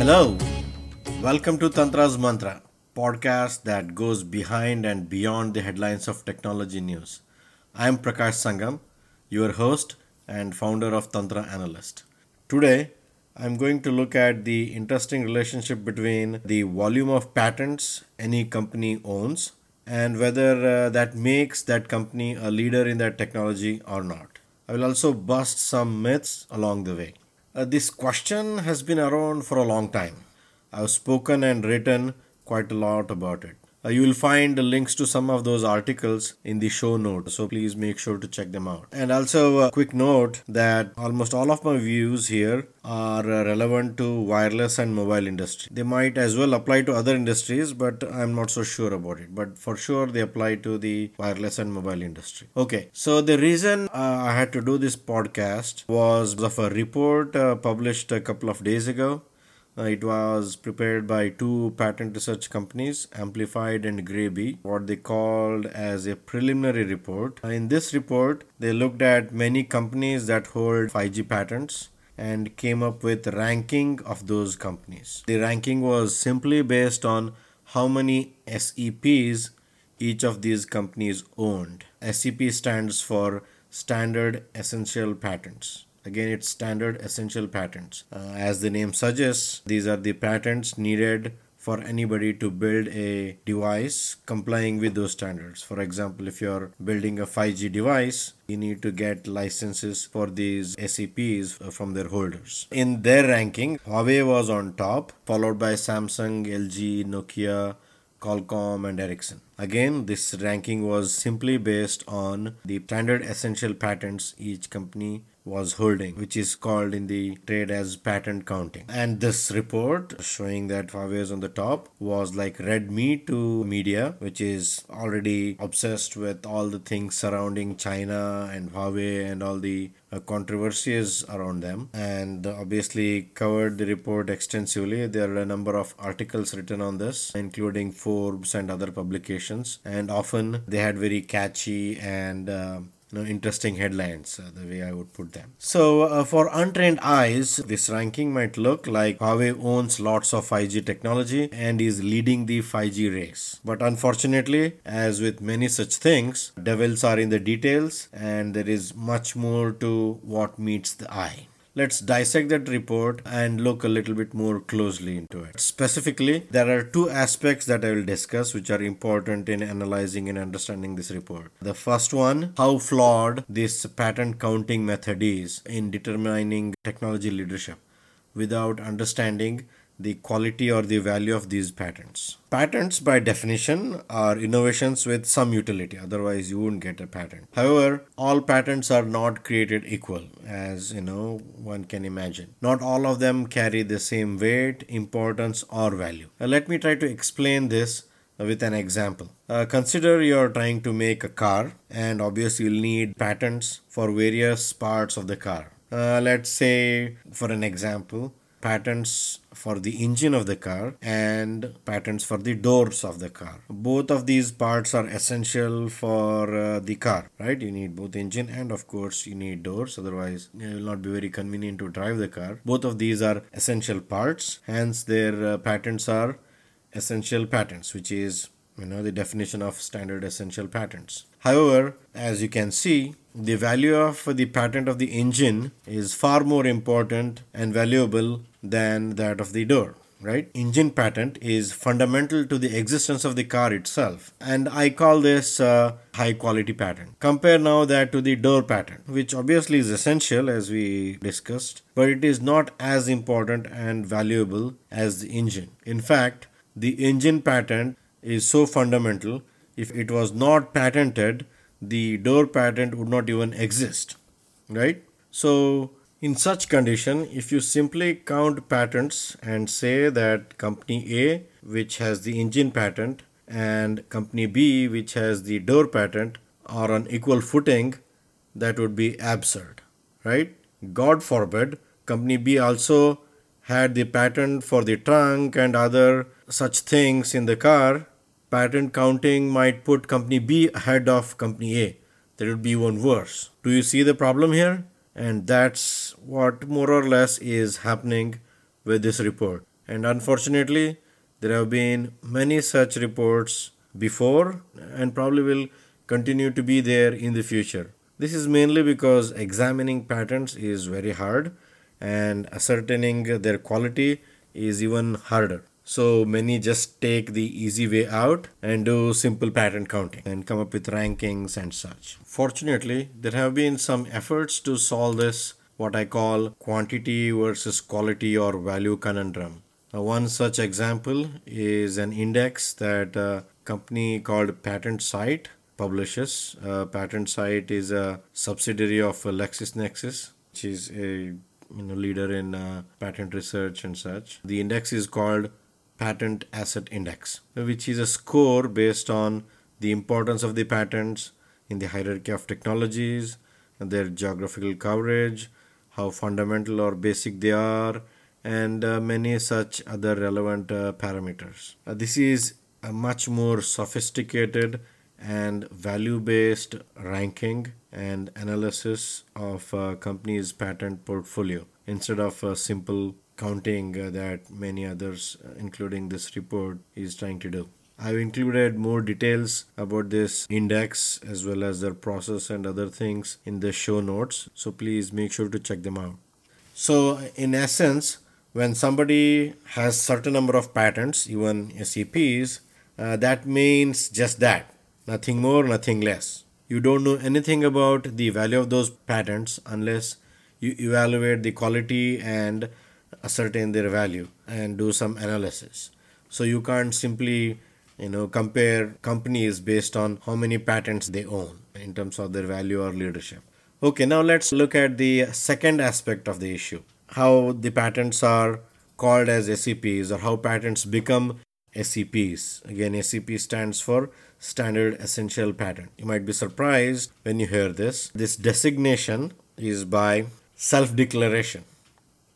Hello, welcome to Tantra's Mantra, podcast that goes behind and beyond the headlines of technology news. I am Prakash Sangam, your host and founder of Tantra Analyst. Today, I'm going to look at the interesting relationship between the volume of patents any company owns and whether uh, that makes that company a leader in that technology or not. I will also bust some myths along the way. Uh, this question has been around for a long time. I've spoken and written quite a lot about it. Uh, you will find links to some of those articles in the show notes, so please make sure to check them out. And also, a quick note that almost all of my views here are uh, relevant to wireless and mobile industry. They might as well apply to other industries, but I'm not so sure about it. But for sure, they apply to the wireless and mobile industry. Okay, so the reason uh, I had to do this podcast was of a report uh, published a couple of days ago uh, it was prepared by two patent research companies, Amplified and GreyB, what they called as a preliminary report. Uh, in this report, they looked at many companies that hold 5G patents and came up with ranking of those companies. The ranking was simply based on how many SEPs each of these companies owned. SEP stands for Standard Essential Patents. Again, it's standard essential patents. Uh, as the name suggests, these are the patents needed for anybody to build a device complying with those standards. For example, if you're building a 5G device, you need to get licenses for these SEPs from their holders. In their ranking, Huawei was on top, followed by Samsung, LG, Nokia, Qualcomm, and Ericsson. Again, this ranking was simply based on the standard essential patents each company was holding, which is called in the trade as patent counting. And this report showing that Huawei is on the top was like red meat to media, which is already obsessed with all the things surrounding China and Huawei and all the uh, controversies around them. And obviously covered the report extensively. There are a number of articles written on this including forbes and other publications and often they had very catchy and uh, you know, interesting headlines, uh, the way I would put them. So, uh, for untrained eyes, this ranking might look like Huawei owns lots of 5G technology and is leading the 5G race. But unfortunately, as with many such things, devils are in the details and there is much more to what meets the eye. Let's dissect that report and look a little bit more closely into it. Specifically, there are two aspects that I will discuss which are important in analyzing and understanding this report. The first one, how flawed this patent counting method is in determining technology leadership without understanding the quality or the value of these patents. Patents, by definition, are innovations with some utility, otherwise, you wouldn't get a patent. However, all patents are not created equal, as you know, one can imagine. Not all of them carry the same weight, importance, or value. Now, let me try to explain this with an example. Uh, consider you're trying to make a car, and obviously, you'll need patents for various parts of the car. Uh, let's say, for an example, patents for the engine of the car and patents for the doors of the car. Both of these parts are essential for uh, the car, right? You need both engine and of course you need doors, otherwise it will not be very convenient to drive the car. Both of these are essential parts, hence their uh, patents are essential patents, which is you know the definition of standard essential patents. However, as you can see, the value of the patent of the engine is far more important and valuable than that of the door right? Engine patent is fundamental to the existence of the car itself and i call this uh, high quality patent. Compare now that to the door patent which obviously is essential as we discussed but it is not as important and valuable as the engine. In fact the engine patent is so fundamental if it was not patented the door patent would not even exist right? So in such condition if you simply count patents and say that company a which has the engine patent and company b which has the door patent are on equal footing that would be absurd right? God forbid company b also had the patent for the trunk and other such things in the car patent counting might put company B ahead of company A. That would be even worse. Do you see the problem here? And that's what more or less is happening with this report. And unfortunately, there have been many such reports before and probably will continue to be there in the future. This is mainly because examining patents is very hard and ascertaining their quality is even harder. So many just take the easy way out and do simple patent counting and come up with rankings and such. Fortunately, there have been some efforts to solve this what I call quantity versus quality or value conundrum. Uh, one such example is an index that a company called PatentSight publishes. Uh, PatentSight is a subsidiary of LexisNexis, which is a you know leader in uh, patent research and such. The index is called Patent Asset Index, which is a score based on the importance of the patents in the hierarchy of technologies, their geographical coverage, how fundamental or basic they are, and uh, many such other relevant uh, parameters. Uh, this is a much more sophisticated and value based ranking and analysis of a company's patent portfolio instead of a simple counting uh, that many others, uh, including this report, is trying to do. I've included more details about this index as well as their process and other things in the show notes, so please make sure to check them out. So, in essence, when somebody has certain number of patents, even SEPs, uh, that means just that nothing more, nothing less. You don't know anything about the value of those patents unless you evaluate the quality and ascertain their value and do some analysis. So you can't simply you know compare companies based on how many patents they own in terms of their value or leadership. Okay, now let's look at the second aspect of the issue. How the patents are called as SEPs or how patents become SEPs. Again, SEP stands for Standard Essential Patent. You might be surprised when you hear this. This designation is by self declaration.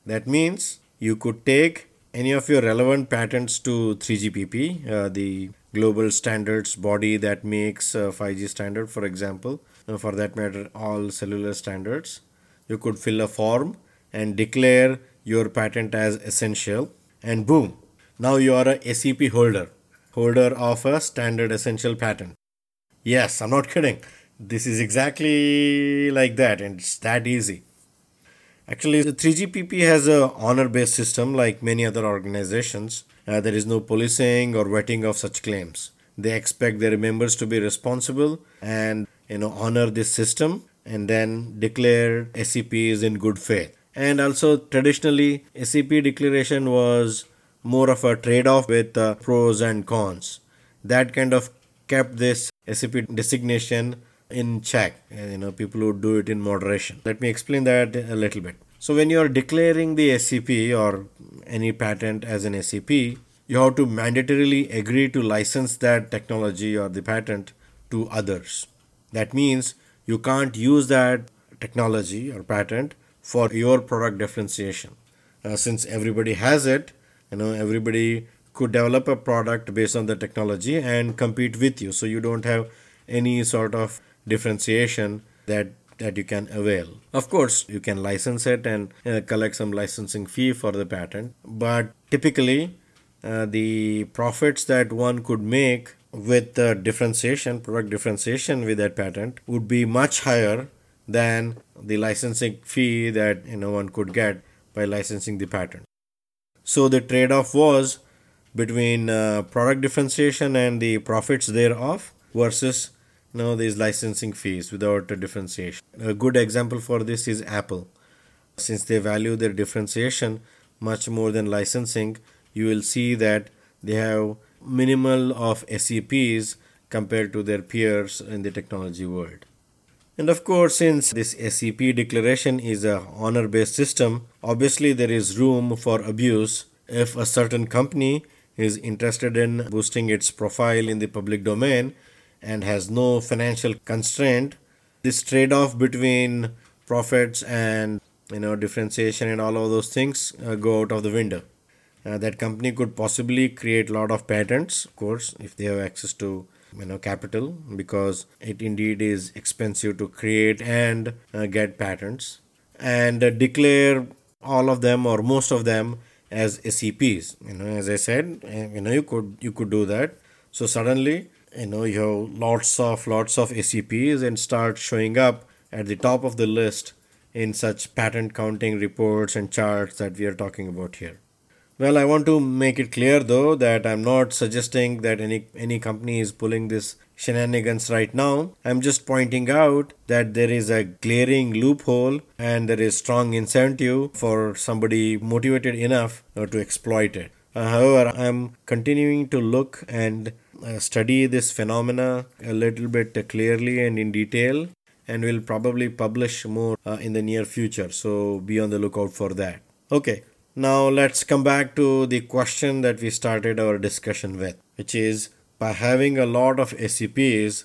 That means you could take any of your relevant patents to 3GPP, uh, the global standards body that makes uh, 5G standard, for example, uh, for that matter, all cellular standards. You could fill a form and declare your patent as essential, and boom, now you are a SEP holder, holder of a standard essential patent. Yes, I'm not kidding. This is exactly like that, and it's that easy. Actually, the 3GPP has a honor-based system like many other organizations. Uh, there is no policing or vetting of such claims. They expect their members to be responsible and you know honor this system and then declare SEPs in good faith. And also traditionally SEP declaration was more of a trade off with uh, pros and cons. That kind of kept this SEP designation in check. You know, people would do it in moderation. Let me explain that a little bit. So, when you are declaring the SEP or any patent as an SEP you have to mandatorily agree to license that technology or the patent to others. That means you can't use that technology or patent for your product differentiation. Uh, since everybody has it, you know everybody could develop a product based on the technology and compete with you so you don't have any sort of differentiation that that you can avail. Of course you can license it and uh, collect some licensing fee for the patent but typically uh, the profits that one could make with the differentiation product differentiation with that patent would be much higher than the licensing fee that you know one could get by licensing the patent. So the trade off was between uh, product differentiation and the profits thereof versus you know, these licensing fees without a differentiation. A good example for this is Apple. Since they value their differentiation much more than licensing, you will see that they have minimal of SEPs compared to their peers in the technology world. And of course, since this SEP declaration is a honor based system, obviously there is room for abuse if a certain company is interested in boosting its profile in the public domain and has no financial constraint. This trade off between profits and you know differentiation and all of those things uh, go out of the window. Uh, that company could possibly create a lot of patents, of course, if they have access to you know capital because it indeed is expensive to create and uh, get patents and uh, declare all of them or most of them as SEPs. You know, as I said, eh, you know, you could you could do that. So suddenly, you know, you have lots of lots of SEPs and start showing up at the top of the list in such patent counting reports and charts that we are talking about here. Well, I want to make it clear though that I'm not suggesting that any any company is pulling this shenanigans right now. I'm just pointing out that there is a glaring loophole and there is strong incentive for somebody motivated enough uh, to exploit it. Uh, however, I'm continuing to look and uh, study this phenomena a little bit clearly and in detail and we'll probably publish more uh, in the near future so be on the lookout for that okay now let's come back to the question that we started our discussion with, which is by having a lot of SEPs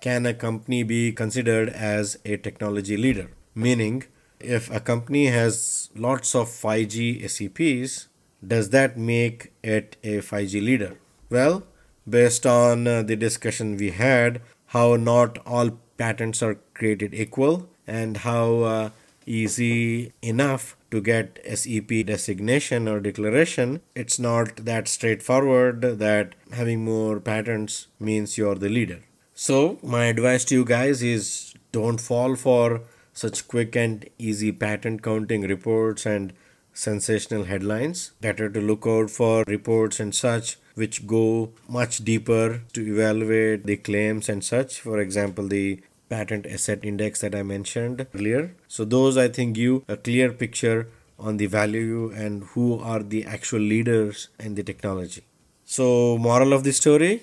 can a company be considered as a technology leader? Meaning, if a company has lots of 5G SEPs does that make it a 5G leader? Well, based on uh, the discussion we had, how not all patents are created equal and how uh, easy enough to get SEP designation or declaration, it's not that straightforward that having more patents means you're the leader. So, my advice to you guys is don't fall for such quick and easy patent counting reports and sensational headlines. Better to look out for reports and such which go much deeper to evaluate the claims and such. For example, the patent asset index that I mentioned earlier. So those I think give a clear picture on the value and who are the actual leaders in the technology. So moral of the story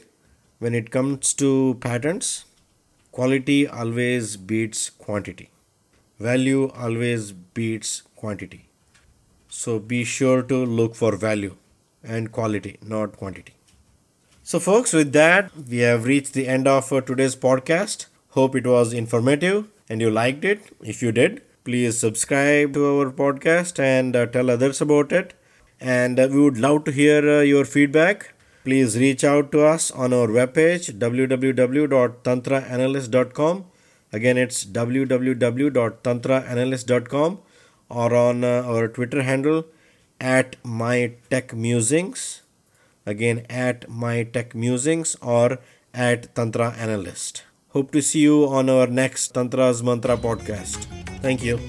when it comes to patents quality always beats quantity. Value always beats quantity. So be sure to look for value and quality, not quantity. So, folks, with that, we have reached the end of uh, today's podcast. Hope it was informative and you liked it. If you did, please subscribe to our podcast and uh, tell others about it. And uh, we would love to hear uh, your feedback. Please reach out to us on our webpage www.tantraanalyst.com. Again, it's www.tantraanalyst.com or on uh, our Twitter handle at my tech musings Again, at my tech musings or at Tantra Analyst. Hope to see you on our next Tantra's Mantra podcast. Thank you.